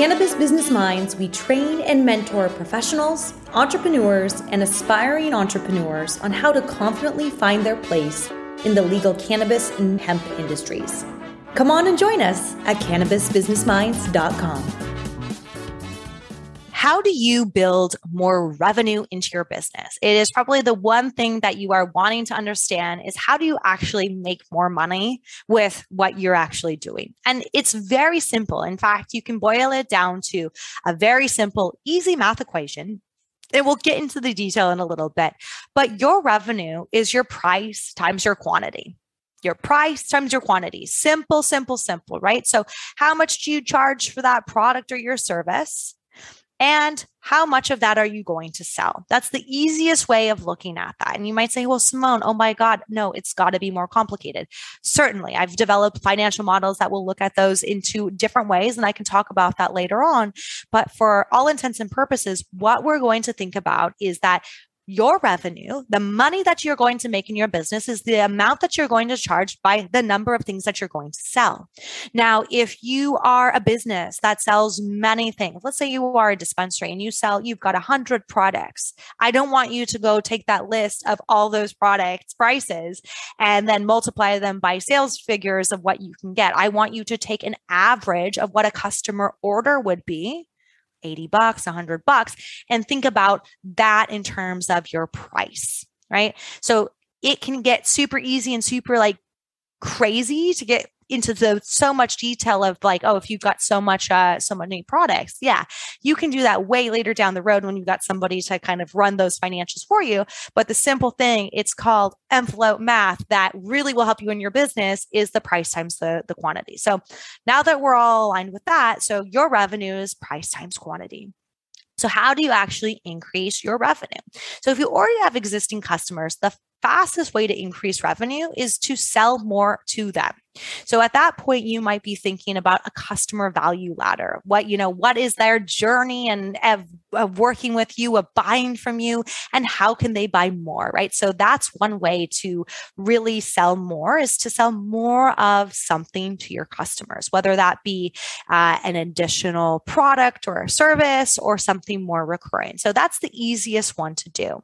Cannabis Business Minds, we train and mentor professionals, entrepreneurs, and aspiring entrepreneurs on how to confidently find their place in the legal cannabis and hemp industries. Come on and join us at cannabisbusinessminds.com. How do you build more revenue into your business? It is probably the one thing that you are wanting to understand is how do you actually make more money with what you're actually doing? And it's very simple. In fact, you can boil it down to a very simple, easy math equation and we'll get into the detail in a little bit. But your revenue is your price times your quantity. Your price times your quantity. Simple, simple, simple, right? So, how much do you charge for that product or your service? And how much of that are you going to sell? That's the easiest way of looking at that. And you might say, well, Simone, oh my God, no, it's got to be more complicated. Certainly, I've developed financial models that will look at those in two different ways, and I can talk about that later on. But for all intents and purposes, what we're going to think about is that your revenue, the money that you're going to make in your business is the amount that you're going to charge by the number of things that you're going to sell. Now, if you are a business that sells many things, let's say you are a dispensary and you sell, you've got a hundred products. I don't want you to go take that list of all those products prices and then multiply them by sales figures of what you can get. I want you to take an average of what a customer order would be 80 bucks, 100 bucks, and think about that in terms of your price, right? So it can get super easy and super like crazy to get into the so much detail of like, oh, if you've got so much, uh, so many products, yeah, you can do that way later down the road when you've got somebody to kind of run those financials for you. But the simple thing, it's called envelope math that really will help you in your business is the price times the, the quantity. So now that we're all aligned with that, so your revenue is price times quantity. So, how do you actually increase your revenue? So, if you already have existing customers, the fastest way to increase revenue is to sell more to them. So at that point you might be thinking about a customer value ladder. What you know, what is their journey and of, of working with you, of buying from you and how can they buy more, right? So that's one way to really sell more is to sell more of something to your customers, whether that be uh, an additional product or a service or something more recurring. So that's the easiest one to do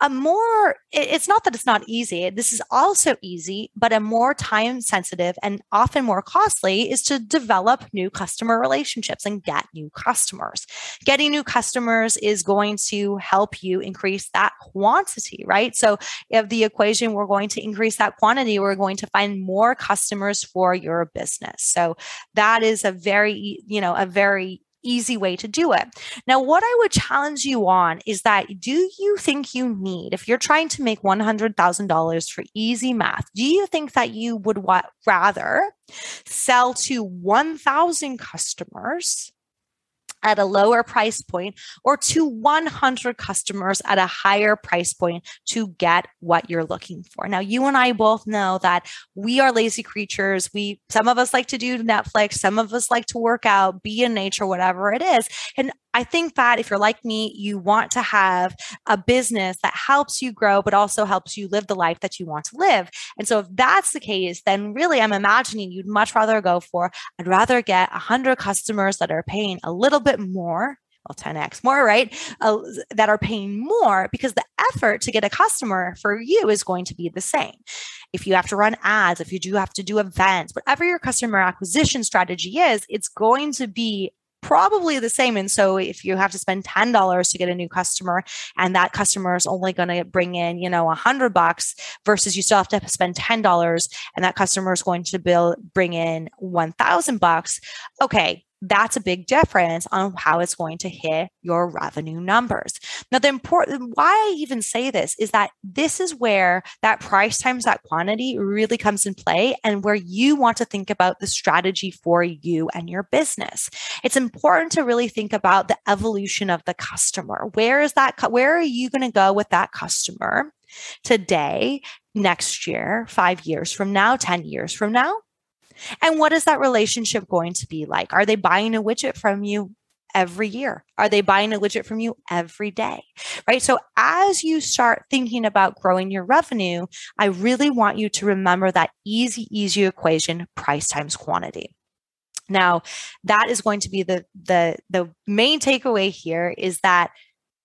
a more it's not that it's not easy this is also easy but a more time sensitive and often more costly is to develop new customer relationships and get new customers. Getting new customers is going to help you increase that quantity right? So if the equation we're going to increase that quantity we're going to find more customers for your business. So that is a very you know a very easy way to do it. Now, what I would challenge you on is that do you think you need, if you're trying to make $100,000 for easy math, do you think that you would wa- rather sell to 1,000 customers at a lower price point or to 100 customers at a higher price point to get what you're looking for. Now, you and I both know that we are lazy creatures. We, some of us like to do Netflix, some of us like to work out, be in nature, whatever it is. And I think that if you're like me, you want to have a business that helps you grow, but also helps you live the life that you want to live. And so, if that's the case, then really I'm imagining you'd much rather go for, I'd rather get 100 customers that are paying a little bit more well 10x more right uh, that are paying more because the effort to get a customer for you is going to be the same if you have to run ads if you do have to do events whatever your customer acquisition strategy is it's going to be probably the same. And so if you have to spend $10 to get a new customer and that customer is only going to bring in, you know, a hundred bucks versus you still have to spend $10 and that customer is going to bill, bring in 1000 bucks. Okay that's a big difference on how it's going to hit your revenue numbers. Now, the important why I even say this is that this is where that price times that quantity really comes in play and where you want to think about the strategy for you and your business. It's important to really think about the evolution of the customer. Where is that where are you going to go with that customer today, next year, 5 years from now, 10 years from now? And what is that relationship going to be like? Are they buying a widget from you every year? Are they buying a widget from you every day? Right. So as you start thinking about growing your revenue, I really want you to remember that easy, easy equation price times quantity. Now, that is going to be the the the main takeaway here is that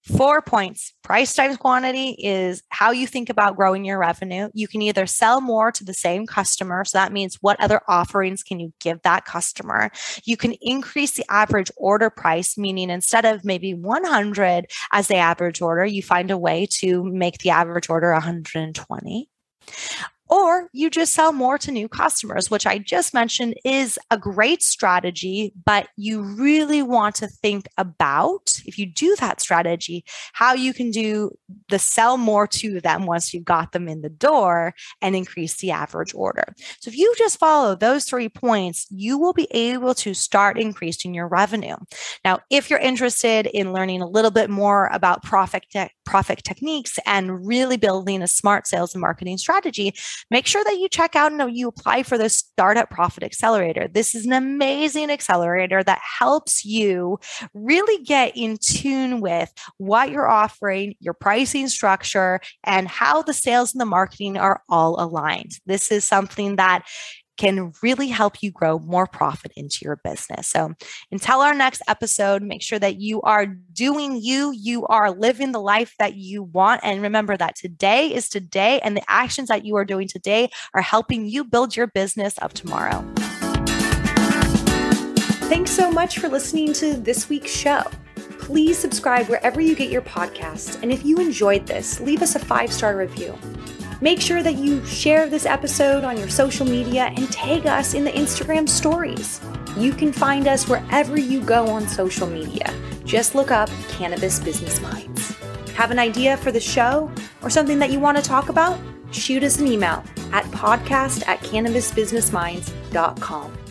Four points. Price times quantity is how you think about growing your revenue. You can either sell more to the same customer. So that means what other offerings can you give that customer? You can increase the average order price, meaning instead of maybe 100 as the average order, you find a way to make the average order 120 or you just sell more to new customers, which I just mentioned is a great strategy, but you really want to think about, if you do that strategy, how you can do the sell more to them once you've got them in the door and increase the average order. So if you just follow those three points, you will be able to start increasing your revenue. Now, if you're interested in learning a little bit more about profit, profit techniques and really building a smart sales and marketing strategy, make sure that you check out and you apply for the Startup Profit Accelerator. This is an amazing accelerator that helps you really get in tune with what you're offering, your pricing structure, and how the sales and the marketing are all aligned. This is something that can really help you grow more profit into your business. So, until our next episode, make sure that you are doing you, you are living the life that you want. And remember that today is today, and the actions that you are doing today are helping you build your business of tomorrow. Thanks so much for listening to this week's show. Please subscribe wherever you get your podcasts. And if you enjoyed this, leave us a five star review. Make sure that you share this episode on your social media and tag us in the Instagram stories. You can find us wherever you go on social media. Just look up Cannabis Business Minds. Have an idea for the show or something that you want to talk about? Shoot us an email at podcast at cannabisbusinessminds.com.